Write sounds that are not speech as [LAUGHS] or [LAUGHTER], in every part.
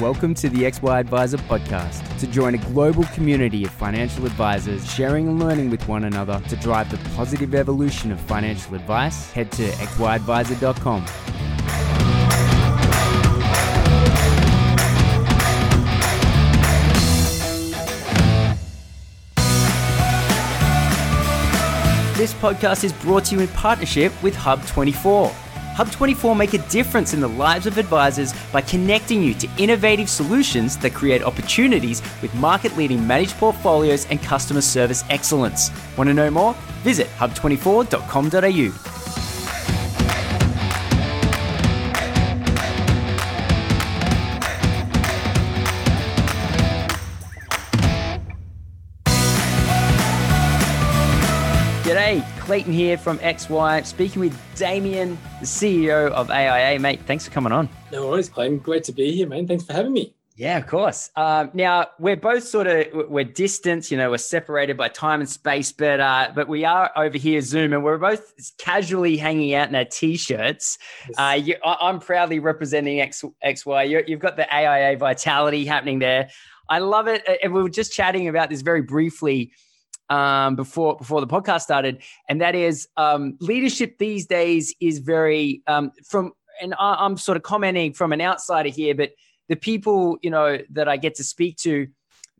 Welcome to the XY Adviser podcast. To join a global community of financial advisors sharing and learning with one another to drive the positive evolution of financial advice, head to xyadviser.com. This podcast is brought to you in partnership with Hub24. Hub24 make a difference in the lives of advisors by connecting you to innovative solutions that create opportunities with market leading managed portfolios and customer service excellence. Want to know more? Visit hub24.com.au. Clayton here from XY, speaking with Damien, the CEO of AIA. Mate, thanks for coming on. No worries, Clayton. Great to be here, man. Thanks for having me. Yeah, of course. Um, now we're both sort of we're distant, you know, we're separated by time and space, but uh, but we are over here Zoom, and we're both casually hanging out in our t-shirts. Yes. Uh, you, I, am proudly representing X, XY. you you've got the AIA vitality happening there. I love it, and we were just chatting about this very briefly um, before before the podcast started, and that is um, leadership these days is very um, from, and I, am sort of commenting from an outsider here, but the people you know that I get to speak to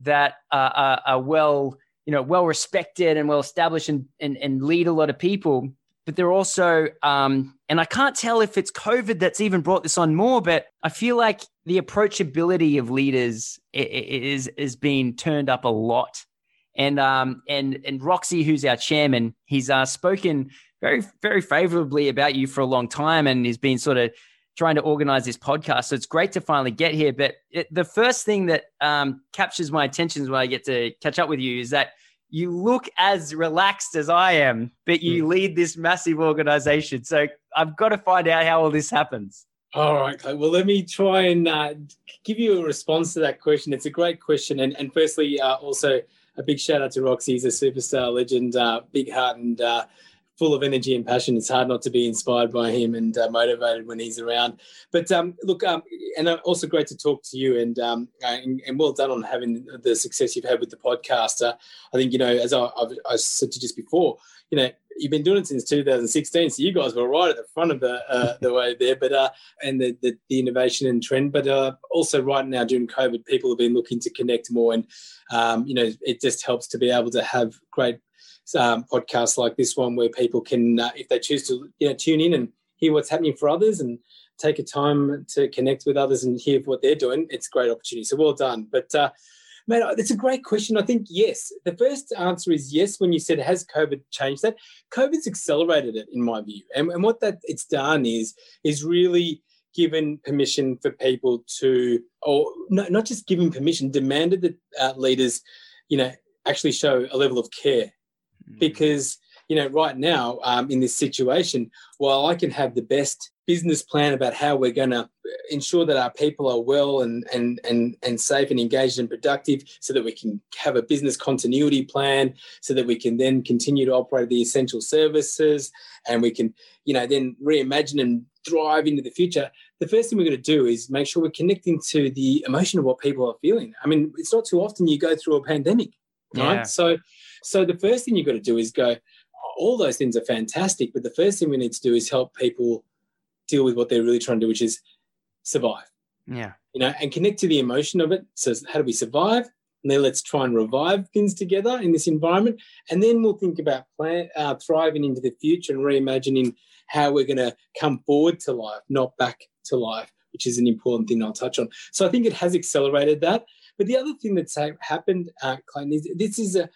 that uh, are, are, well you know well respected and well established and, and, and lead a lot of people. But they're also, um, and I can't tell if it's COVID that's even brought this on more, but I feel like the approachability of leaders is is being turned up a lot and um, and and Roxy, who's our chairman, he's uh, spoken very very favorably about you for a long time, and he's been sort of trying to organize this podcast. So it's great to finally get here. But it, the first thing that um, captures my attention when I get to catch up with you is that you look as relaxed as I am, but you mm. lead this massive organization. So I've got to find out how all this happens. All right, well, let me try and uh, give you a response to that question. It's a great question, and and firstly, uh, also a big shout out to Roxy. He's a superstar legend, uh, big heart and uh, full of energy and passion. It's hard not to be inspired by him and uh, motivated when he's around. But um, look, um, and uh, also great to talk to you and, um, and, and well done on having the success you've had with the podcast. I think you know, as I, I've, I said to you just before, you know, you've been doing it since 2016, so you guys were right at the front of the uh, [LAUGHS] the way there. But uh, and the, the, the innovation and trend, but uh, also right now during COVID, people have been looking to connect more, and um, you know, it just helps to be able to have great um, podcasts like this one where people can, uh, if they choose to, you know, tune in and hear what's happening for others and take a time to connect with others and hear what they're doing. It's a great opportunity. So well done. But uh, Man, it's a great question. I think yes. The first answer is yes. When you said has COVID changed that, COVID's accelerated it in my view, and, and what that it's done is is really given permission for people to, or not, not just given permission, demanded that uh, leaders, you know, actually show a level of care, mm. because you know right now um, in this situation, while I can have the best business plan about how we're going to ensure that our people are well and, and, and, and safe and engaged and productive so that we can have a business continuity plan so that we can then continue to operate the essential services and we can you know then reimagine and thrive into the future the first thing we're going to do is make sure we're connecting to the emotion of what people are feeling i mean it's not too often you go through a pandemic right yeah. so so the first thing you've got to do is go all those things are fantastic but the first thing we need to do is help people deal with what they're really trying to do, which is survive. Yeah. You know, and connect to the emotion of it. So how do we survive? And then let's try and revive things together in this environment. And then we'll think about plan, uh, thriving into the future and reimagining how we're going to come forward to life, not back to life, which is an important thing I'll touch on. So I think it has accelerated that. But the other thing that's happened, uh, Clayton, is this is a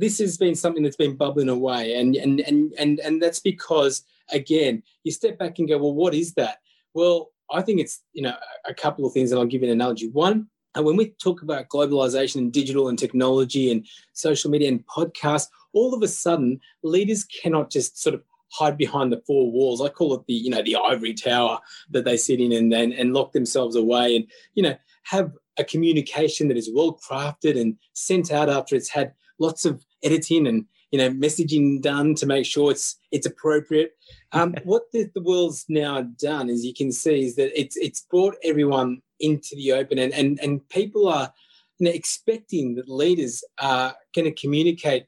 this has been something that's been bubbling away, and and and and and that's because again, you step back and go, well, what is that? Well, I think it's you know a couple of things, and I'll give you an analogy. One, and when we talk about globalization and digital and technology and social media and podcasts, all of a sudden leaders cannot just sort of hide behind the four walls. I call it the you know the ivory tower that they sit in and and, and lock themselves away and you know have a communication that is well crafted and sent out after it's had lots of editing and you know messaging done to make sure it's it's appropriate. Um, [LAUGHS] what the, the world's now done, as you can see, is that it's it's brought everyone into the open, and and and people are you know, expecting that leaders are going to communicate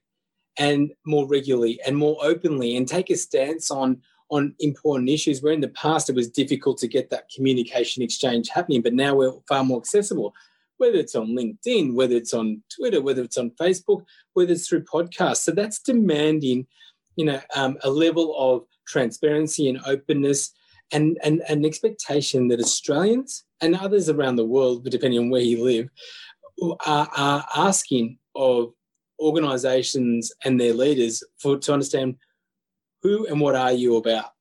and more regularly and more openly and take a stance on on important issues where in the past it was difficult to get that communication exchange happening but now we're far more accessible whether it's on linkedin whether it's on twitter whether it's on facebook whether it's through podcasts so that's demanding you know um, a level of transparency and openness and, and an expectation that australians and others around the world depending on where you live are, are asking of organizations and their leaders for to understand who and what are you about.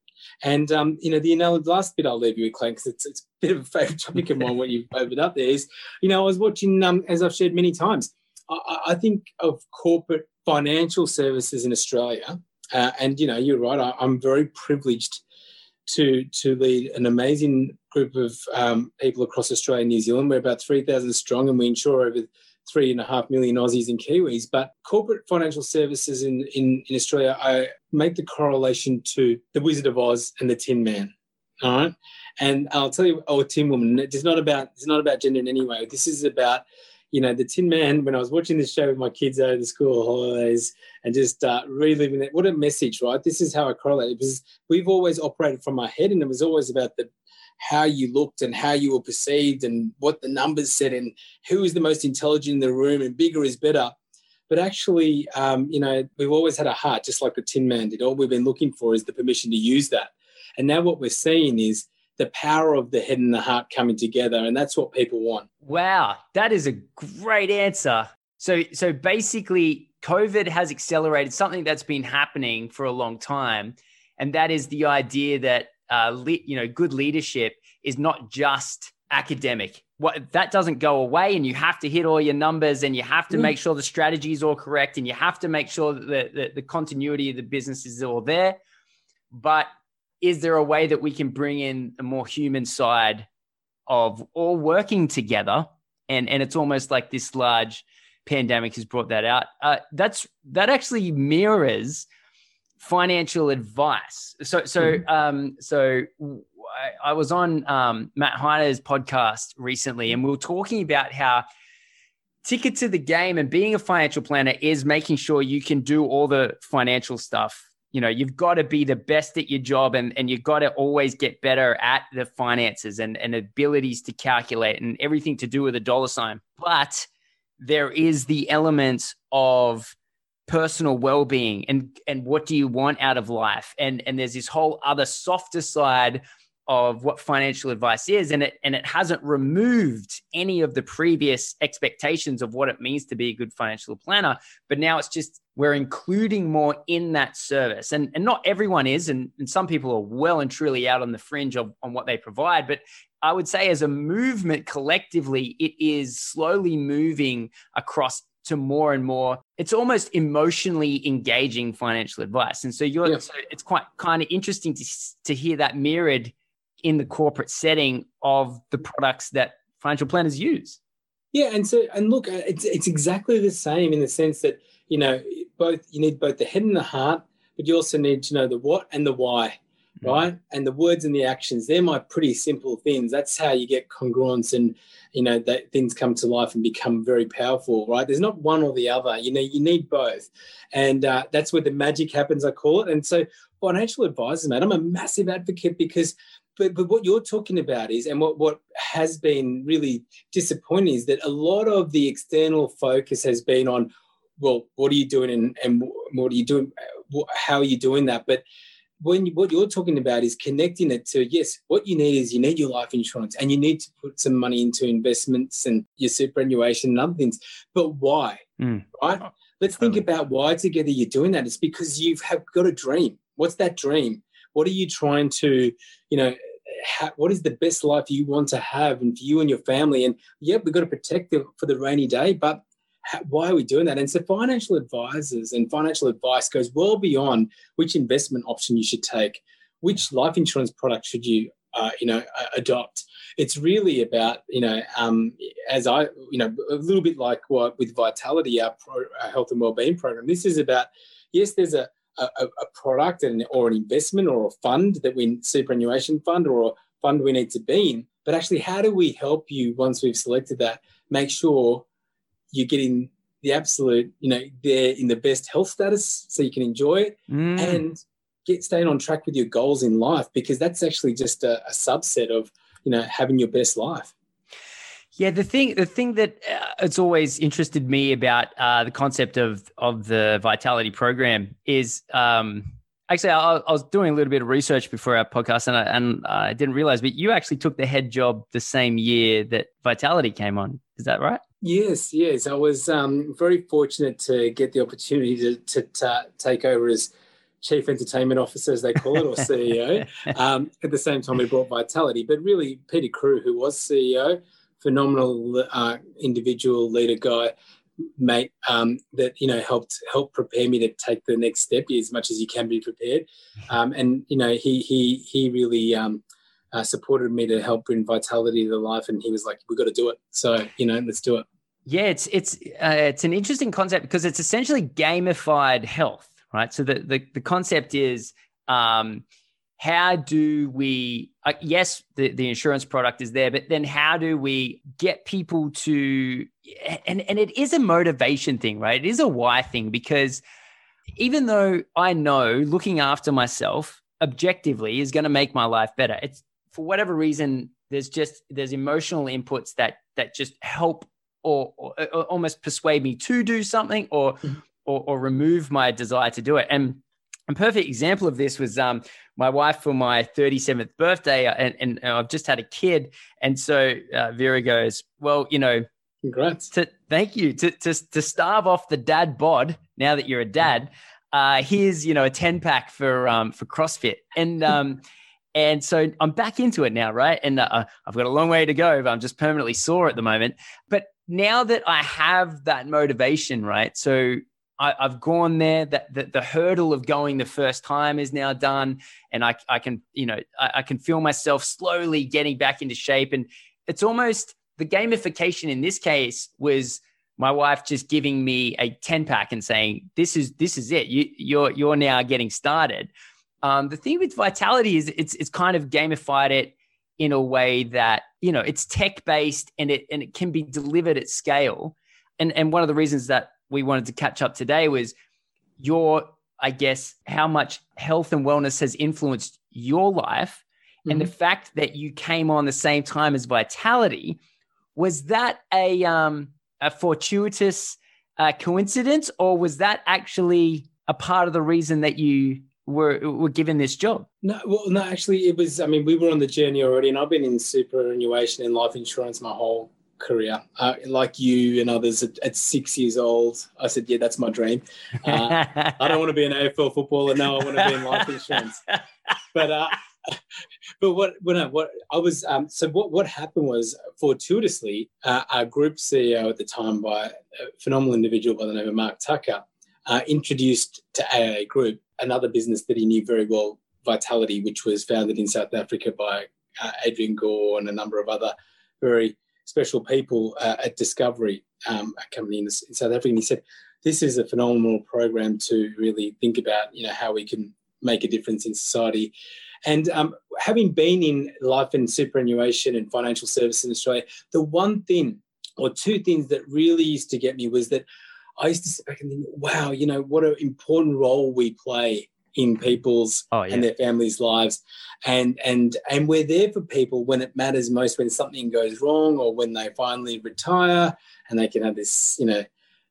And um, you know, the, you know, the last bit I'll leave you with, Clay, because it's, it's a bit of a favourite topic of mine. What you've [LAUGHS] opened up there is, you know, I was watching, um, as I've shared many times. I, I, think of corporate financial services in Australia, uh, and you know, you're right. I, I'm very privileged to to lead an amazing group of um, people across Australia and New Zealand. We're about 3,000 strong, and we insure over three and a half million Aussies and Kiwis. But corporate financial services in, in, in Australia, I make the correlation to the Wizard of Oz and the Tin Man. All right. And I'll tell you, oh, Tin Woman, it's not about it's not about gender in any way. This is about you know, the Tin Man, when I was watching this show with my kids over the school holidays and just uh, reliving it, what a message, right? This is how I correlate it because we've always operated from our head and it was always about the how you looked and how you were perceived and what the numbers said and who is the most intelligent in the room and bigger is better. But actually, um, you know, we've always had a heart, just like the Tin Man did. All we've been looking for is the permission to use that. And now what we're seeing is the power of the head and the heart coming together. And that's what people want. Wow. That is a great answer. So, so basically, COVID has accelerated something that's been happening for a long time. And that is the idea that uh, le- you know, good leadership is not just academic. What that doesn't go away, and you have to hit all your numbers, and you have to mm. make sure the strategy is all correct, and you have to make sure that the, the, the continuity of the business is all there. But is there a way that we can bring in a more human side of all working together? And and it's almost like this large pandemic has brought that out. Uh, that's that actually mirrors financial advice. So, so, mm-hmm. um, so I, I, was on um, Matt Heine's podcast recently, and we were talking about how ticket to the game and being a financial planner is making sure you can do all the financial stuff. You know, you've got to be the best at your job and, and you've got to always get better at the finances and, and abilities to calculate and everything to do with a dollar sign. But there is the element of personal well-being and and what do you want out of life? And and there's this whole other softer side of what financial advice is and it and it hasn't removed any of the previous expectations of what it means to be a good financial planner but now it's just we're including more in that service. And and not everyone is and, and some people are well and truly out on the fringe of on what they provide but I would say as a movement collectively, it is slowly moving across to more and more it's almost emotionally engaging financial advice and so you're yeah. so it's quite kind of interesting to, to hear that mirrored in the corporate setting of the products that financial planners use yeah and so and look uh, it's, it's exactly the same in the sense that you know both you need both the head and the heart but you also need to know the what and the why. Right? And the words and the actions they're my pretty simple things. That's how you get congruence and you know that things come to life and become very powerful right? There's not one or the other. You know you need both. And uh, that's where the magic happens i call it. And so financial advisors man i'm a massive advocate because but, but what you're talking about is and what, what has been really disappointing is that a lot of the external focus has been on well what are you doing and, and what are you doing how are you doing that? But when you, what you're talking about is connecting it to yes, what you need is you need your life insurance and you need to put some money into investments and your superannuation and other things. But why? Mm. Right? Let's totally. think about why together you're doing that. It's because you have got a dream. What's that dream? What are you trying to, you know, ha- what is the best life you want to have and for you and your family? And yeah, we've got to protect them for the rainy day, but why are we doing that? And so financial advisors and financial advice goes well beyond which investment option you should take, which life insurance product should you, uh, you know, adopt. It's really about, you know, um, as I, you know, a little bit like what with Vitality, our, pro, our health and wellbeing program. This is about, yes, there's a, a, a product and or an investment or a fund that we superannuation fund or a fund we need to be in, but actually, how do we help you once we've selected that? Make sure you're getting the absolute, you know, they're in the best health status so you can enjoy it mm. and get staying on track with your goals in life because that's actually just a, a subset of, you know, having your best life. Yeah, the thing the thing that uh, it's always interested me about uh, the concept of of the vitality program is um, actually I, I, was doing a little bit of research before our podcast and I, and I didn't realize, but you actually took the head job the same year that Vitality came on. Is that right? Yes, yes. I was um, very fortunate to get the opportunity to, to, to take over as chief entertainment officer, as they call it, or [LAUGHS] CEO. um, at the same time, we brought Vitality, but really Peter Crew, who was CEO phenomenal uh, individual leader guy mate um, that you know helped help prepare me to take the next step as much as you can be prepared um, and you know he he he really um, uh, supported me to help bring vitality to life and he was like we've got to do it so you know let's do it yeah it's it's uh, it's an interesting concept because it's essentially gamified health right? So the the, the concept is um, how do we uh, yes the, the insurance product is there but then how do we get people to and and it is a motivation thing right? It is a why thing because even though i know looking after myself objectively is going to make my life better it's for whatever reason there's just there's emotional inputs that that just help or, or, or almost persuade me to do something or, mm-hmm. or or remove my desire to do it and a perfect example of this was um, my wife for my 37th birthday, uh, and, and I've just had a kid. And so uh, Vera goes, Well, you know, congrats. To, thank you. To, to, to starve off the dad bod, now that you're a dad, uh, here's, you know, a 10 pack for, um, for CrossFit. And, [LAUGHS] um, and so I'm back into it now, right? And uh, I've got a long way to go, but I'm just permanently sore at the moment. But now that I have that motivation, right? So I, have gone there. That the, hurdle of going the first time is now done, and I, I can you know I, I, can feel myself slowly getting back into shape. And it's almost the gamification in this case was my wife just giving me a ten pack and saying this is this is it. You you're you're now getting started. Um, the thing with Vitality is it's it's kind of gamified it in a way that you know it's tech based and it and it can be delivered at scale. And and one of the reasons that we wanted to catch up today was your, I guess, how much health and wellness has influenced your life. Mm-hmm. And the mm-hmm. fact that you came on the same time as Vitality, was that a, um, a fortuitous uh, coincidence or was that actually a part of the reason that you were were given this job? No, well, no, actually, it was. I mean, we were on the journey already, and I've been in superannuation and life insurance my whole career. Uh, like you and others at, at, six years old, I said, yeah, that's my dream. Uh, I don't want to be an AFL footballer. No, I want to be in life insurance. But uh, but what when I, what I was um, so what what happened was fortuitously uh, our group CEO at the time by a phenomenal individual by the name of Mark Tucker uh, introduced to AIA Group another business that he knew very well, Vitality, which was founded in South Africa by uh, Adrian Gore and a number of other very special people uh, at Discovery, um, a company in, in, South Africa. And he said, this is a phenomenal program to really think about, you know, how we can make a difference in society. And um, having been in life and superannuation and financial services in Australia, the one thing or two things that really used to get me was that I used to sit back and think, wow, you know, what an important role we play in people's oh, yeah. and their families' lives, and and and we're there for people when it matters most, when something goes wrong or when they finally retire and they can have this, you know,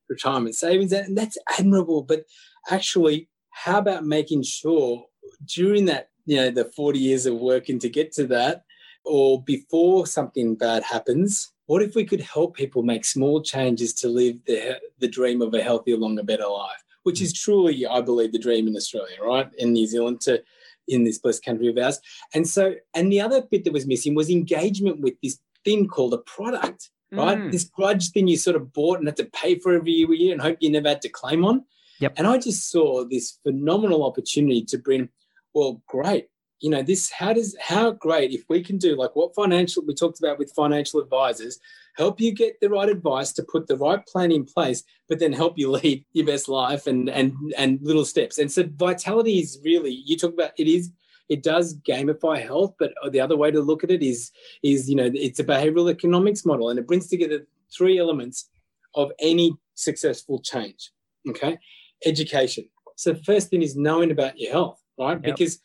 retirement savings, and that's admirable. But actually, how about making sure during that, you know, the forty years of working to get to that, or before something bad happens, what if we could help people make small changes to live the, the dream of a healthier, longer, better life? which is truly, I believe, the dream in Australia, right? In New Zealand to in this blessed country of ours. And so, and the other bit that was missing was engagement with this thing called a product, right? Mm. This grudge thing you sort of bought and had to pay for every year and hope you never had to claim on. Yep. And I just saw this phenomenal opportunity to bring, well, great. You know, this, how does, how great if we can do like what financial, we talked about with financial advisors, help you get the right advice to put the right plan in place, but then help you [LAUGHS] lead your best life and and and little steps. And so vitality is really you talk about it is it does gamify health, but uh, the other way to look at it is is you know it's a behavioral economics model, and it brings together three elements of any successful change. Okay, education. So the first thing is knowing about your health, right? Yep. Because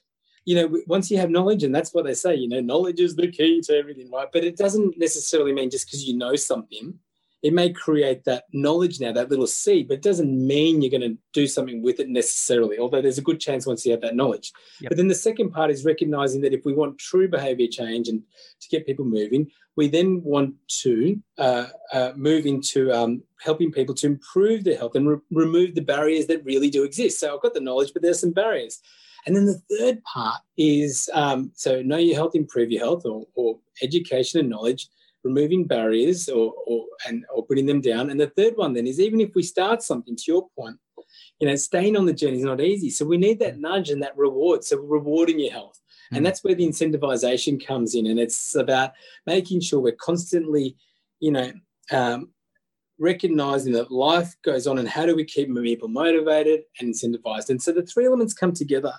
you know once you have knowledge, and that's what they say, you know, knowledge is the key to everything, right? But it doesn't necessarily mean just because you know something it may create that knowledge now, that little seed, but it doesn't mean you're going to do something with it necessarily, although there's a good chance once you have that knowledge. Yep. But then the second part is recognizing that if we want true behavior change and to get people moving, we then want to uh, uh, move into um, helping people to improve their health and re- remove the barriers that really do exist. So I've got the knowledge, but there's some barriers. And then the third part is um, so know your health, improve your health, or, or education and knowledge removing barriers or, or and or putting them down. And the third one then is even if we start something, to your point, you know, staying on the journey is not easy. So we need that nudge and that reward. So rewarding your health. Mm. And that's where the incentivization comes in. And it's about making sure we're constantly, you know, um, recognizing that life goes on and how do we keep people motivated and incentivized. And so the three elements come together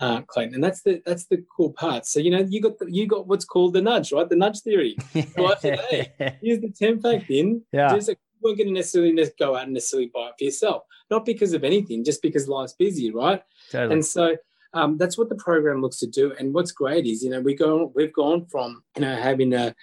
uh, Clayton, and that's the that's the cool part. So you know you got the, you got what's called the nudge, right? The nudge theory. Right today, here's the ten fact in. Yeah. Just like, you weren't going to necessarily go out and necessarily buy it for yourself, not because of anything, just because life's busy, right? Totally. And so um, that's what the program looks to do. And what's great is you know we go we've gone from you know having a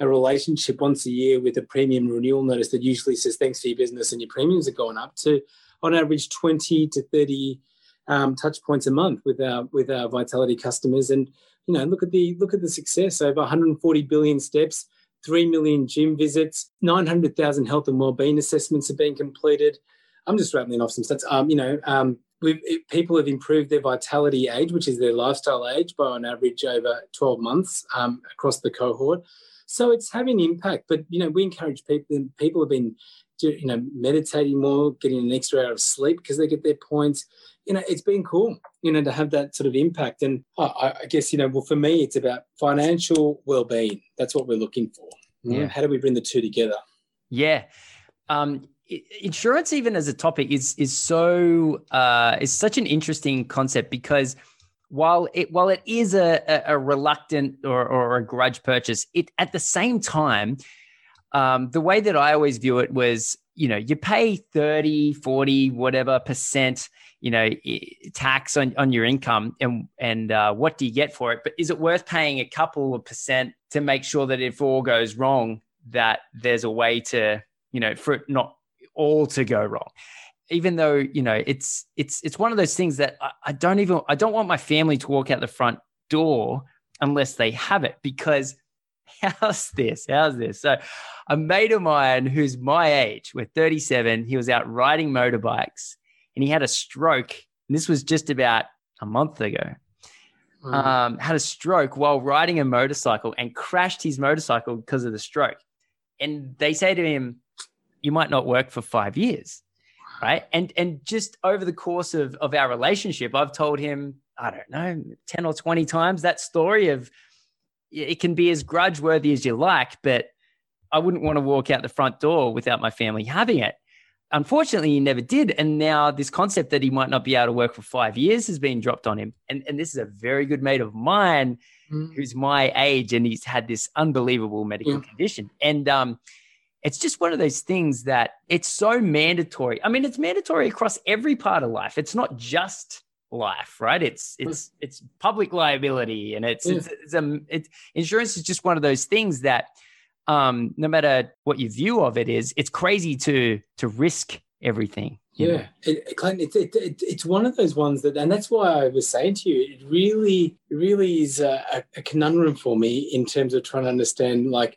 a relationship once a year with a premium renewal notice that usually says thanks for your business and your premiums are going up to on average 20 to 30 um, touch points a month with our with our Vitality customers. And you know, look at the look at the success over 140 billion steps, three million gym visits, 900,000 health and wellbeing assessments have been completed. I'm just rattling off some stats. Um, you know, um, it, people have improved their vitality age, which is their lifestyle age, by on average over 12 months um, across the cohort. So it's having impact. But you know, we encourage people. People have been, you know, meditating more, getting an extra hour of sleep because they get their points you know, it's been cool, you know, to have that sort of impact. And I, I guess, you know, well, for me, it's about financial well-being. That's what we're looking for. Yeah. How do we bring the two together? Yeah. Um, insurance, even as a topic, is is so uh, is such an interesting concept because while it while it is a, a, a reluctant or, or a grudge purchase, it at the same time, um, the way that I always view it was, you know, you pay 30, 40, whatever percent you know tax on, on your income and and uh, what do you get for it? But is it worth paying a couple of percent to make sure that if all goes wrong that there's a way to you know for it not all to go wrong? Even though you know it's it's it's one of those things that I, I don't even i don't want my family to walk out the front door unless they have it because [LAUGHS] how's this how's this so a mate of mine who's my age we're 37 he was out riding motorbikes and he had a stroke. And this was just about a month ago. Mm. Um, had a stroke while riding a motorcycle and crashed his motorcycle because of the stroke. And they say to him, "You might not work for five years." Right. And and just over the course of, of our relationship, I've told him, I don't know, 10 or 20 times that story of it can be as grudge worthy as you like, but I wouldn't want to walk out the front door without my family having it unfortunately, he never did. And now this concept that he might not be able to work for five years has been dropped on him. And, and this is a very good mate of mine mm. who's my age and he's had this unbelievable medical yeah. condition. And um, it's just one of those things that it's so mandatory. I mean, it's mandatory across every part of life. It's not just life, right? It's mm. it's it's public liability and it's, it's, it's, um, it's insurance is just one of those things that – um, no matter what your view of it is, it's crazy to to risk everything. Yeah, it, it, it, it's one of those ones that, and that's why I was saying to you, it really, really is a, a conundrum for me in terms of trying to understand like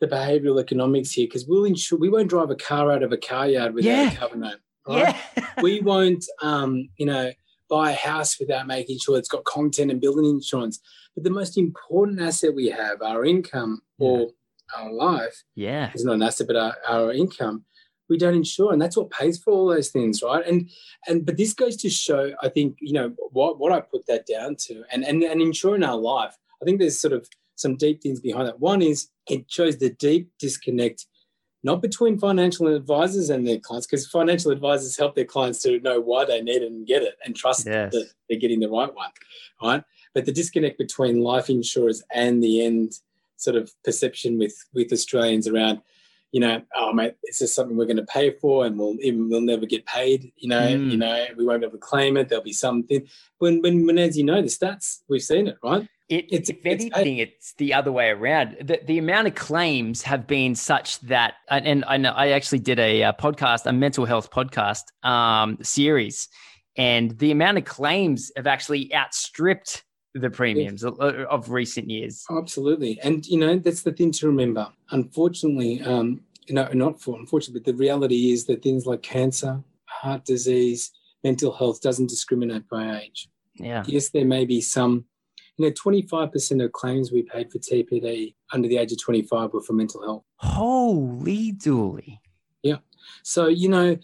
the behavioural economics here, because we'll ensure we won't drive a car out of a car yard without yeah. a cover note. Right? Yeah. we [LAUGHS] won't, um, you know, buy a house without making sure it's got content and building insurance. But the most important asset we have, our income yeah. or our life yeah is not an asset but our, our income we don't insure and that's what pays for all those things right and and but this goes to show i think you know what what i put that down to and and, and insuring our life i think there's sort of some deep things behind that one is it shows the deep disconnect not between financial advisors and their clients because financial advisors help their clients to know why they need it and get it and trust yes. that they're getting the right one right But the disconnect between life insurers and the end sort of perception with with Australians around, you know, oh mate, it's just something we're going to pay for, and we'll even we'll never get paid. You know, mm. you know, we won't be able to claim it. There'll be something. When when when as you know the stats, we've seen it, right? It, it's, if anything, it's, it's, the other way around. The, the amount of claims have been such that, and, and I, know, I actually did a, a, podcast, a mental health podcast um, series, and the amount of claims have actually outstripped the premiums of, of recent years. Absolutely, and you know that's the thing to remember. Unfortunately, um, you know, not for unfortunately, but the reality is that things like cancer, heart disease, mental health doesn't discriminate by age. Yeah. Yes, there may be some you know, 25% of claims we paid for TPD under the age of 25 were for mental health. Holy dooly. Yeah. So, you know,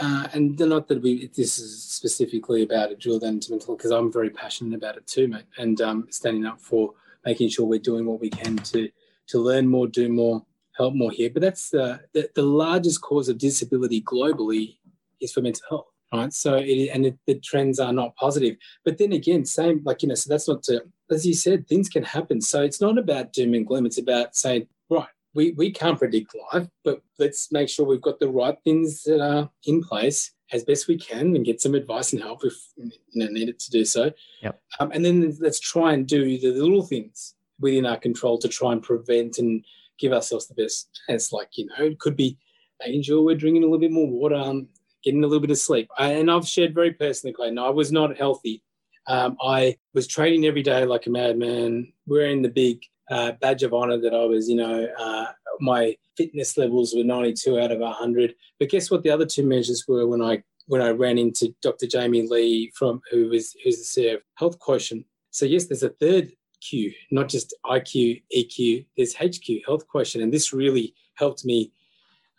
uh, and not that we this is specifically about a drill down into mental because I'm very passionate about it too, mate, and um, standing up for making sure we're doing what we can to to learn more, do more, help more here. But that's the, the, the largest cause of disability globally is for mental health right? So it, and it, the trends are not positive. But then again, same like you know, so that's not to as you said, things can happen. So it's not about doom and gloom. It's about saying, right, we we can't predict life, but let's make sure we've got the right things that are in place as best we can and get some advice and help if you know needed to do so. Yep. Um, and then let's try and do the little things within our control to try and prevent and give ourselves the best chance. Like you know, it could be angel, we're drinking a little bit more water. Um, getting a little bit of sleep. I, and I've shared very personally, Clayton, I was not healthy. Um, I was training every day like a madman, wearing the big uh, badge of honor that I was, you know, uh, my fitness levels were 92 out of 100. But guess what? The other two measures were when I when I ran into Dr. Jamie Lee from who was who's the CEO of Health Quotient. So yes, there's a third Q, not just IQ, EQ. There's HQ, Health Quotient, and this really helped me.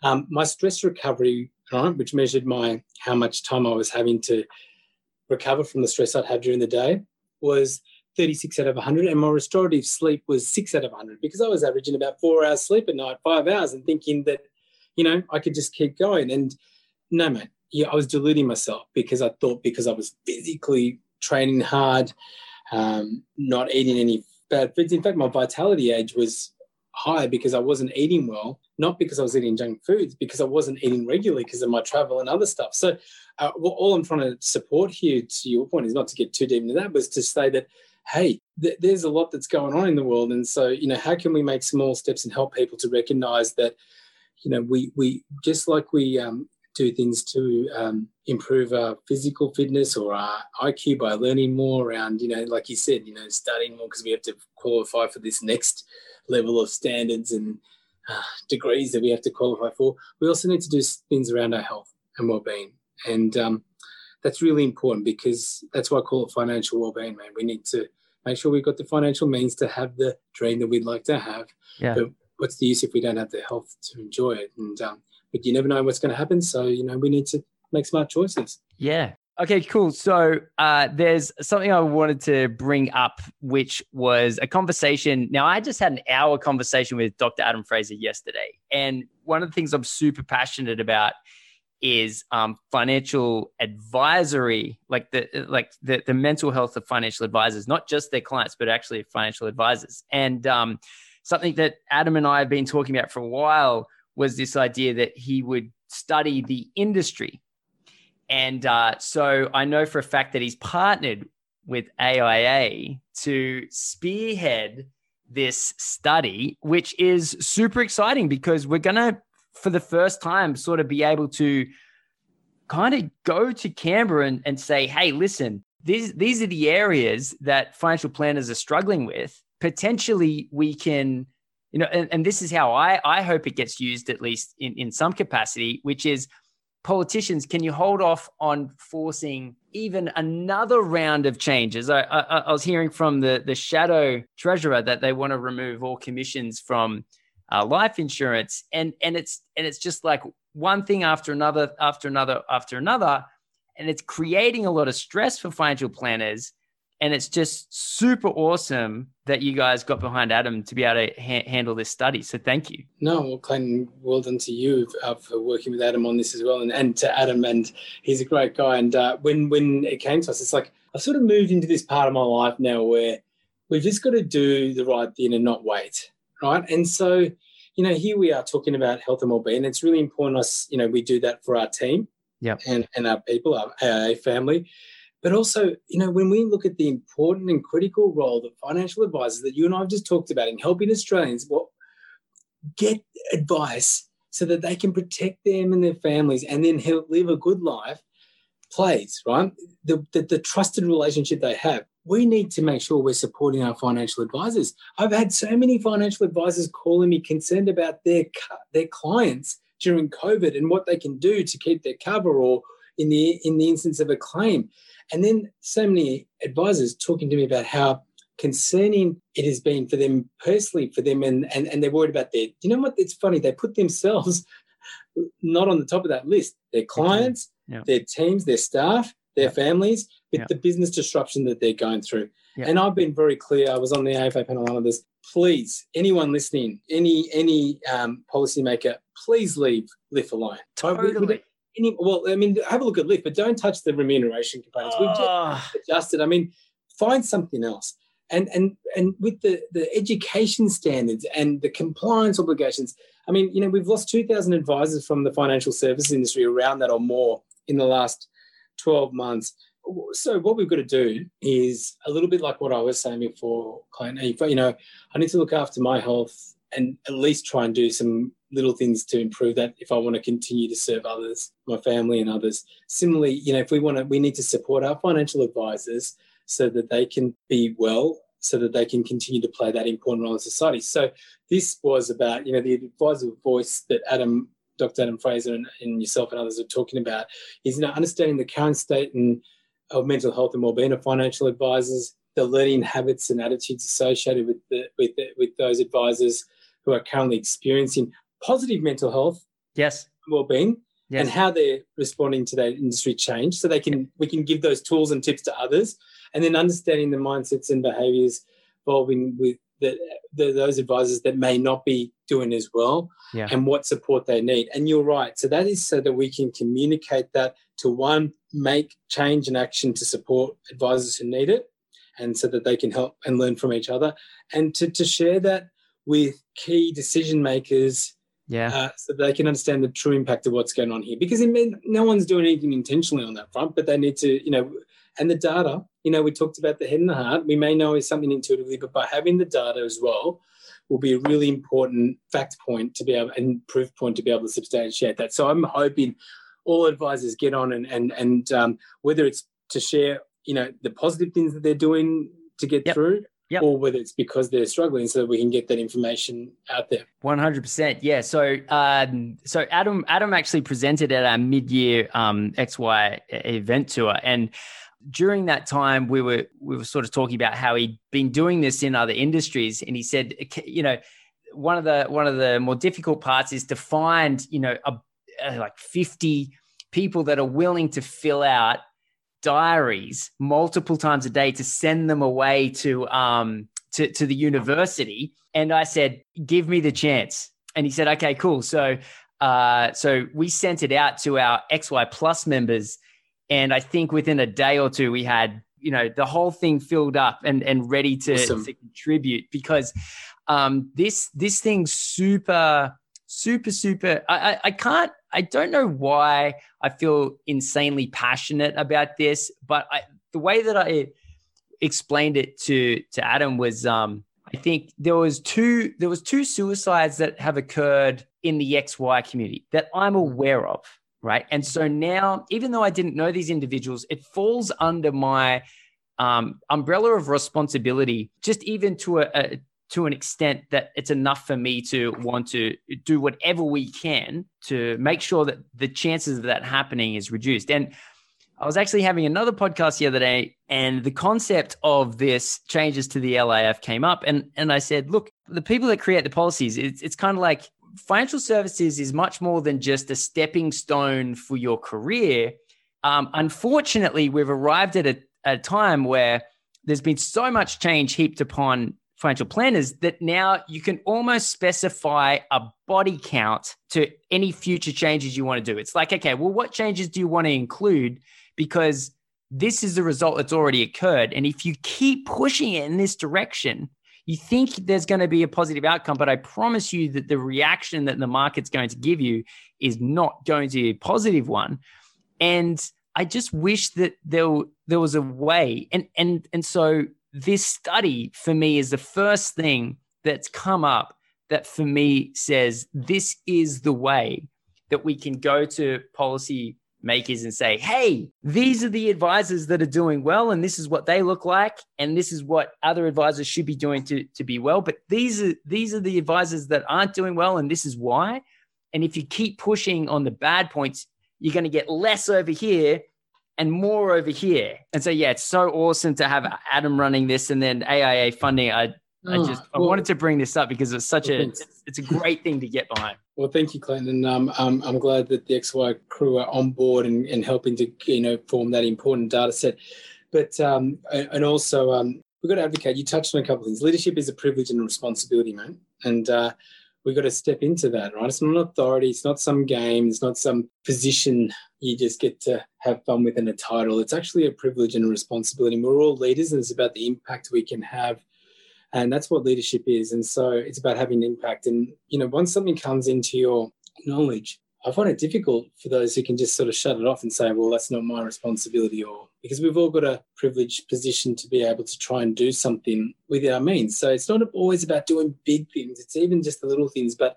Um, my stress recovery right, which measured my how much time I was having to recover from the stress I'd have during the day, was 36 out of 100, and my restorative sleep was six out of 100 because I was averaging about four hours sleep at night, five hours, and thinking that, you know, I could just keep going. And no, mate, yeah, I was deluding myself because I thought because I was physically training hard, um, not eating any bad foods. In fact, my vitality age was high because I wasn't eating well, not because I was eating junk foods, because I wasn't eating regularly because of my travel and other stuff. So, uh, well, all I'm trying to support here, to your point, is not to get too deep into that, but to say that, hey, th- there's a lot that's going on in the world, and so you know, how can we make small steps and help people to recognise that, you know, we we just like we um, do things to um, improve our physical fitness or our IQ by learning more around, you know, like you said, you know, studying more because we have to qualify for this next level of standards and uh, degrees that we have to qualify for. We also need to do things around our health and well-being, and um, that's really important because that's why I call it financial well-being. Man, we need to make sure we've got the financial means to have the dream that we'd like to have. Yeah. But what's the use if we don't have the health to enjoy it? And um, but you never know what's going to happen, so you know we need to make smart choices. Yeah, Okay, cool. So uh, there's something I wanted to bring up, which was a conversation. Now, I just had an hour conversation with Dr. Adam Fraser yesterday. And one of the things I'm super passionate about is um, financial advisory, like the like the, the mental health of financial advisors, not just their clients, but actually financial advisors. And um, something that Adam and I have been talking about for a while was this idea that he would study the industry and uh, so I know for a fact that he's partnered with AIA to spearhead this study, which is super exciting because we're going to, for the first time, sort of be able to kind of go to Canberra and, and say, hey, listen, these, these are the areas that financial planners are struggling with. Potentially, we can, you know, and, and this is how I, I hope it gets used, at least in, in some capacity, which is politicians, can you hold off on forcing even another round of changes? I, I, I, was hearing from the, the shadow treasurer that they want to remove all commissions from uh, life insurance, and and it's and it's just like one thing after another, after another, after another, and it's creating a lot of stress for financial planners and it's just super awesome that you guys got behind Adam to be able to ha- handle this study. So thank you. No, well, Clayton, well done to you uh, for working with Adam on this as well, and, and to Adam, and he's a great guy. And uh, when when it came to us, it's like I've sort of moved into this part of my life now where we've just got to do the right thing and not wait, right? And so, you know, here we are talking about health and well-being. It's really important us, you know, we do that for our team, yeah, and and our people, our AIA family. But also, you know, when we look at the important and critical role that financial advisors that you and I have just talked about in helping Australians what get advice so that they can protect them and their families and then help live a good life plays, right? The, the, the trusted relationship they have. We need to make sure we're supporting our financial advisors. I've had so many financial advisors calling me concerned about their their clients during COVID and what they can do to keep their cover or in the in the instance of a claim. And then so many advisors talking to me about how concerning it has been for them personally, for them, and, and, and they're worried about their, you know what? It's funny, they put themselves [LAUGHS] not on the top of that list. Their clients, yeah. their teams, their staff, their yeah. families, but yeah. the business disruption that they're going through. And I've been very clear. I was on the AFA panel on this. Please, anyone listening, any any um, policymaker, please leave LIF alone. Totally. Any, well, I mean, have a look at LIF, but don't touch the remuneration components. Oh. We've just ah. adjusted. I mean, find something else and and and with the the education standards and the compliance obligations i mean you know we've lost 2000 advisors from the financial services industry around that or more in the last 12 months so what we've got to do is a little bit like what i was saying before client you know i need to look after my health and at least try and do some little things to improve that if i want to continue to serve others my family and others similarly you know if we want to we need to support our financial advisors so that they can be well, so that they can continue to play that important role in society. So this was about, you know, the advisor voice that Adam, Dr. Adam Fraser and, and yourself and others are talking about is, you know, understanding the current state and of mental health and well-being of financial advisors, the learning habits and attitudes associated with the, with the, with those advisors who are currently experiencing positive mental health, yes, well-being, yes. and how they're responding to that industry change, so they can we can give those tools and tips to others and then understanding the mindsets and behaviors involving with the, the, those advisors that may not be doing as well yeah. and what support they need. And you're right. So that is so that we can communicate that to one, make change and action to support advisors who need it and so that they can help and learn from each other and to, to share that with key decision makers yeah uh, so they can understand the true impact of what's going on here because mean, no one's doing anything intentionally on that front but they need to you know and the data you know, we talked about the head and the heart. We may know is something intuitively, but by having the data as well will be a really important fact point to be able and proof point to be able to substantiate that. So I'm hoping all advisors get on and and and um, whether it's to share, you know, the positive things that they're doing to get yep. through. Yep. or whether it's because they're struggling so that we can get that information out there. 100% yeah. So um, so adam adam actually presented at our mid-year um, xy event tour. And during that time we were we were sort of talking about how he'd been doing this in other industries. And he said you know one of the one of the more difficult parts is to find you know a, a, like 50 people that are willing to fill out diaries multiple times a day to send them away to um to, to the university. And i said give me the chance. And he said okay cool. So uh so we sent it out to our xy plus members. And I think within a day or two, we had, you know, the whole thing filled up and, and ready to, awesome. to contribute because um, this, this thing's super, super, super, I, I, I can't, I don't know why I feel insanely passionate about this, but I, the way that I explained it to, to Adam was, um, I think there was two, there was two suicides that have occurred in the XY community that I'm aware of right? And so now, even though I didn't know these individuals, it falls under my um, umbrella of responsibility, just even to a, a to an extent that it's enough for me to want to do whatever we can to make sure that the chances of that happening is reduced. And I was actually having another podcast the other day, and the concept of this changes to the LIF came up, and and I said, look, the people that create the policies, it's it's kind of like financial services is much more than just a stepping stone for your career. Um, unfortunately, we've arrived at a, a time where there's been so much change heaped upon financial planners that now you can almost specify a body count to any future changes you want to do. It's like, okay, well, what changes do you want to include? Because this is the result that's already occurred. And if you keep pushing it in this direction, you think there's going to be a positive outcome, but I promise you that the reaction that the market's going to give you is not going to be a positive one. And I just wish that there, there was a way. And and and so this study for me is the first thing that's come up that for me says this is the way that we can go to policy makers and say, hey, these are the advisors that are doing well, and this is what they look like, and this is what other advisors should be doing to, to be well. But these are these are the advisors that aren't doing well, and this is why. And if you keep pushing on the bad points, you're going to get less over here and more over here. And so yeah, it's so awesome to have Adam running this and then AIA funding. I I just I wanted to bring this up because it's such a it's, it's, a great thing to get behind. Well, thank you, Clinton. Um, um, I'm glad that the XY crew are on board and, and helping to you know form that important data set. But um, and also um, we've got to advocate. You touched on a couple of things. Leadership is a privilege and a responsibility, man. And uh, we've got to step into that, right? It's not an authority. It's not some game. It's not some position you just get to have fun within a title. It's actually a privilege and a responsibility. We're all leaders, and it's about the impact we can have. And that's what leadership is. And so it's about having an impact. And you know once something comes into your knowledge i find it difficult for those who can just sort of shut it off and say well that's not my responsibility or because we've all got a privileged position to be able to try and do something with our means. So it's not always about doing big things. It's even just the little things. But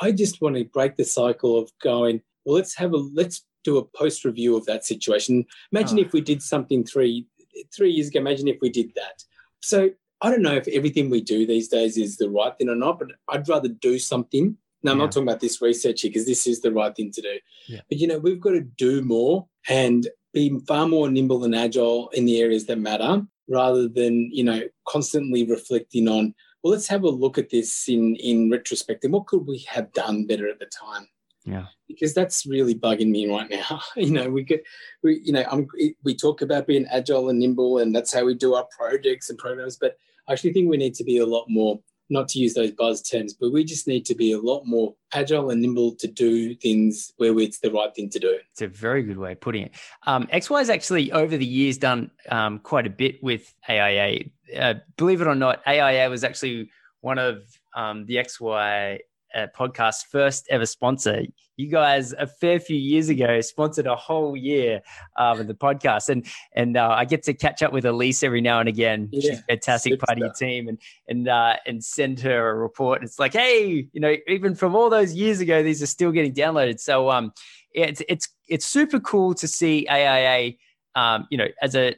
i just want to break the cycle of going well let's have a let's do a post review of that situation imagine oh. if we did something three three years ago imagine if we did that so I don't know if everything we do these days is the right thing or not, but I'd rather do something. Now, I'm yeah. not talking about this research here because this is the right thing to do. Yeah. But, you know, we've got to do more and be far more nimble and agile in the areas that matter rather than, you know, constantly reflecting on, well, let's have a look at this in, in retrospect and what could we have done better at the time? Yeah. Because that's really bugging me right now. [LAUGHS] you know, we get, we, you know, I'm, we talk about being agile and nimble, and that's how we do our projects and programs. But I actually think we need to be a lot more, not to use those buzz terms, but we just need to be a lot more agile and nimble to do things where it's the right thing to do. It's a very good way of putting it. Um, XY has actually over the years done um, quite a bit with AIA. Uh, believe it or not, AIA was actually one of um, the XY uh, podcast first ever sponsor. You guys, a fair few years ago, sponsored a whole year um, of the podcast, and and uh, I get to catch up with Elise every now and again. Yeah, She's fantastic part of your team, and and uh, and send her a report. It's like, hey, you know, even from all those years ago, these are still getting downloaded. So um, it's it's it's super cool to see AIA, um, you know, as a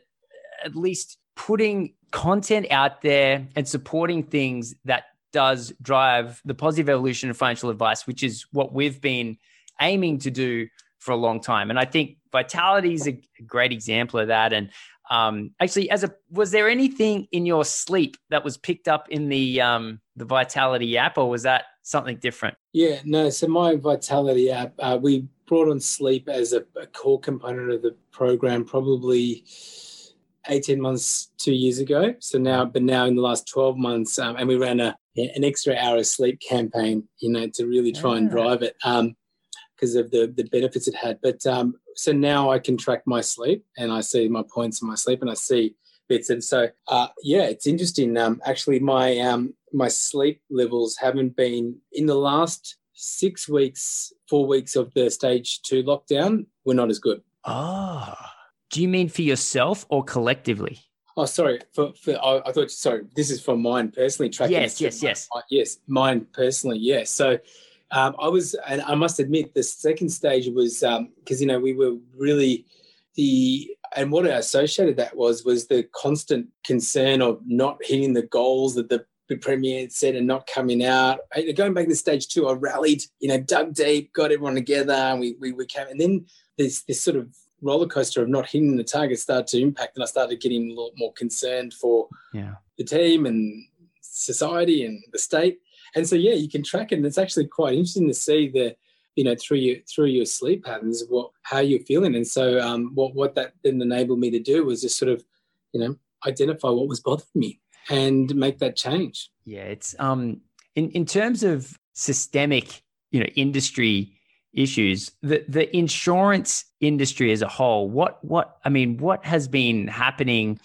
at least putting content out there and supporting things that does drive the positive evolution of financial advice, which is what we've been aiming to do for a long time. And I think Vitality is a great example of that. And um, actually, as a was there anything in your sleep that was picked up in the um, the Vitality app, or was that something different? Yeah, no. So my Vitality app, uh, we brought on sleep as a, a core component of the program, probably 18 months, two years ago. So now, but now in the last 12 months, um, and we ran a an extra hour of sleep campaign, you know, to really try yeah. and drive it because um, of the, the benefits it had. But um, so now I can track my sleep and I see my points in my sleep and I see bits. And so, uh, yeah, it's interesting. Um, actually, my um, my sleep levels haven't been in the last six weeks, four weeks of the stage two lockdown were not as good. Ah, oh. do you mean for yourself or collectively? Oh, sorry. For, for I, I, thought. Sorry, this is for mine personally. Tracking yes, yes, yes, yes. Mine personally, yes. So um, I was, and I must admit, the second stage was because um, you know we were really the and what I associated that was was the constant concern of not hitting the goals that the the premier had said and not coming out. Going back to stage two, I rallied, you know, dug deep, got everyone together, and we we, we came. And then there's this sort of roller coaster of not hitting the target started to impact, and I started getting a lot more concerned for yeah. the team and society and the state. And so, yeah, you can track it, and it's actually quite interesting to see the, you know, through your through your sleep patterns, what how you're feeling. And so, um, what what that then enabled me to do was just sort of, you know, identify what was bothering me and make that change. Yeah, it's um in in terms of systemic, you know, industry issues. The the insurance industry as a whole, what what I mean, what has been happening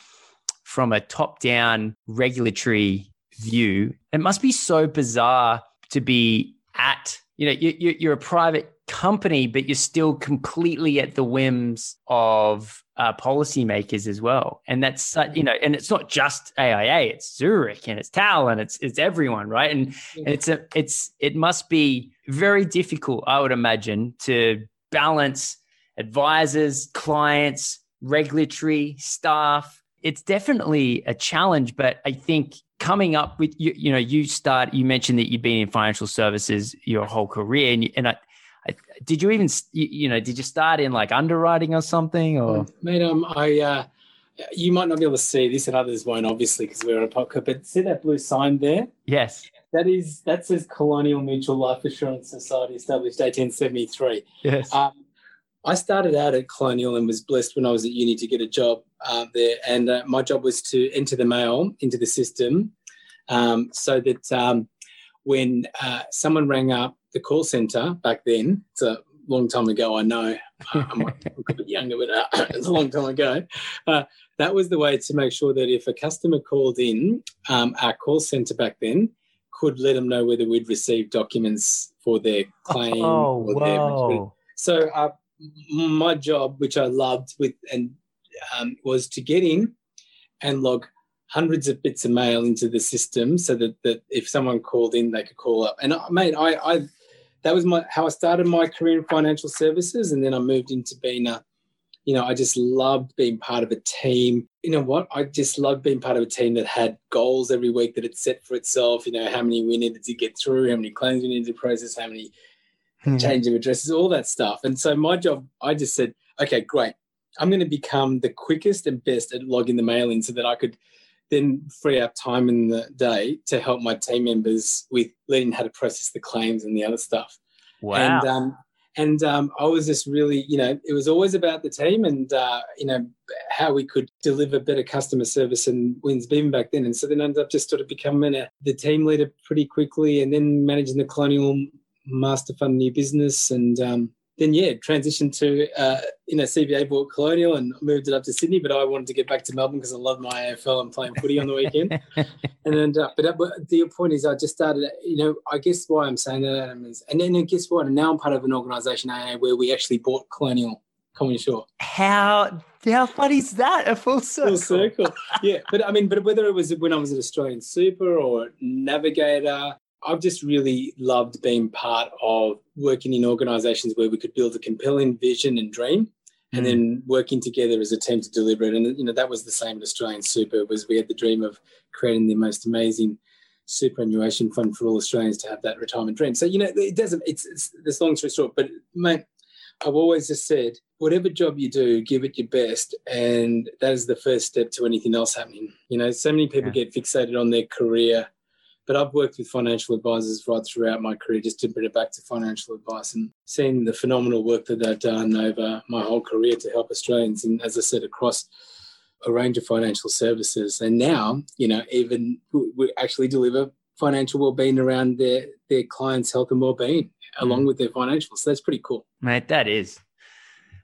from a top down regulatory view? It must be so bizarre to be at you know you, you're a private company, but you're still completely at the whims of uh, policymakers as well. And that's uh, you know, and it's not just AIA; it's Zurich and it's TAL and it's it's everyone, right? And, and it's a it's it must be very difficult, I would imagine, to balance advisors, clients, regulatory staff. It's definitely a challenge, but I think coming up with you, you know, you start. You mentioned that you've been in financial services your whole career, and, and I, I, did you even you know did you start in like underwriting or something or? Mate um i uh you might not be able to see this and others won't obviously because we're on a podcast but see that blue sign there? Yes. That is that says colonial mutual life assurance society established 1873 yes. Um, i started out at colonial and was blessed when i was at uni to get a job uh, there and uh, my job was to enter the mail into the system um, so that um, when uh, someone rang up the call center back then. It's a long time ago, I know. Uh, I might look a [LAUGHS] bit younger, but uh, [COUGHS] it's a long time ago. Uh, that was the way to make sure that if a customer called in, um, our call center back then could let them know whether we'd received documents for their claim oh, or whoa. their. So uh, my job, which I loved, with and um, was to get in and log hundreds of bits of mail into the system so that, that if someone called in, they could call up. And I, uh, mate, I, I that was my how I started my career in financial services, and then I moved into being a, you know, I just loved being part of a team. You know what? I just loved being part of a team that had goals every week that it set for itself. You know, how many we needed to get through, how many claims we needed to process, how many hmm. change of addresses, all that stuff. And so my job, I just said, okay, great. I'm going to become the quickest and best at logging the mail in so that I could then free up time in the day to help my team members with learning how to process the claims and the other stuff. Wow. And um, and um, I was just really, you know, it was always about the team and uh, you know how we could deliver better customer service and wins even back then. And so then I ended up just sort of becoming a, the team leader pretty quickly, and then managing the Colonial Master Fund new business and um, then yeah, transitioned to uh, you know CBA bought Colonial and moved it up to Sydney, but I wanted to get back to Melbourne because I love my AFL and playing footy on the weekend. [LAUGHS] and then, uh, but, uh, but the point is, I just started. You know, I guess why I'm saying that Adam is, and then guess what? And now I'm part of an organisation AIA where we actually bought Colonial CommInsure. How how funny is that? A full circle. Full circle. yeah, but I mean, but whether it was when I was at Australian Super or Navigator I've just really loved being part of working in organizations where we could build a compelling vision and dream and mm. then working together as a team to deliver it. And you know, that was the same at Australian Super was we had the dream of creating the most amazing superannuation fund for all Australians to have that retirement dream. So, you know, it doesn't it's, it's this long story short, but mate, I've always just said, whatever job you do, give it your best. And that is the first step to anything else happening. You know, so many people yeah. get fixated on their career but I've worked with financial advisors right throughout my career, just to bring it back to financial advice and seeing the phenomenal work that they've done over my whole career to help Australians. And as I said, across a range of financial services. And now, you know, even we actually deliver financial well-being around their their clients' health and well-being along mm. with their financials. So that's pretty cool. Mate, that is.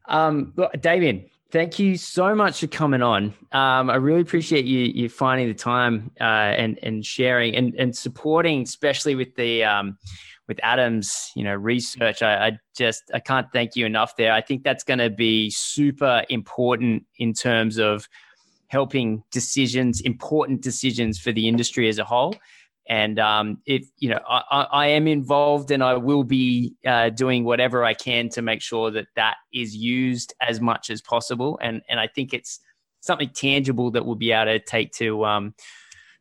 Um, Damien, Thank you so much for coming on. Um, I really appreciate you you finding the time uh, and and sharing and and supporting, especially with the um, with Adam's you know research. I, I, just I can't thank you enough there. I think that's going to be super important in terms of helping decisions, important decisions for the industry as a whole. And um, if you know, I, I, am involved, and I will be uh, doing whatever I can to make sure that that is used as much as possible. And and I think it's something tangible that we'll be able to take to um,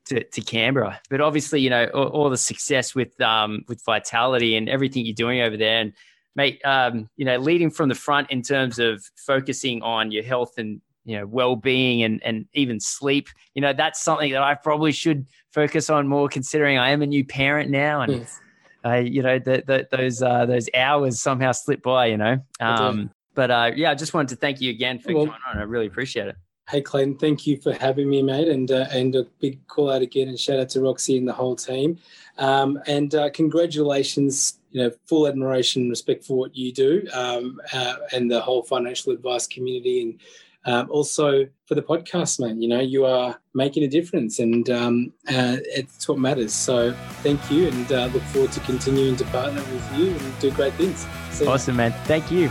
to, to Canberra. But obviously, you know, all, all the success with um, with Vitality and everything you're doing over there, and mate, um, you know, leading from the front in terms of focusing on your health and you know well-being and and even sleep you know that's something that i probably should focus on more considering i am a new parent now and yes. uh, you know the, the, those uh, those hours somehow slip by you know um, but uh, yeah i just wanted to thank you again for well, coming on i really appreciate it Hey Clinton, thank you for having me, mate, and uh, and a big call out again, and shout out to Roxy and the whole team, um, and uh, congratulations. You know, full admiration and respect for what you do, um, uh, and the whole financial advice community, and um, also for the podcast, man. You know, you are making a difference, and um, uh, it's what matters. So, thank you, and uh, look forward to continuing to partner with you and do great things. awesome, man. Thank you.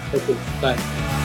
Bye.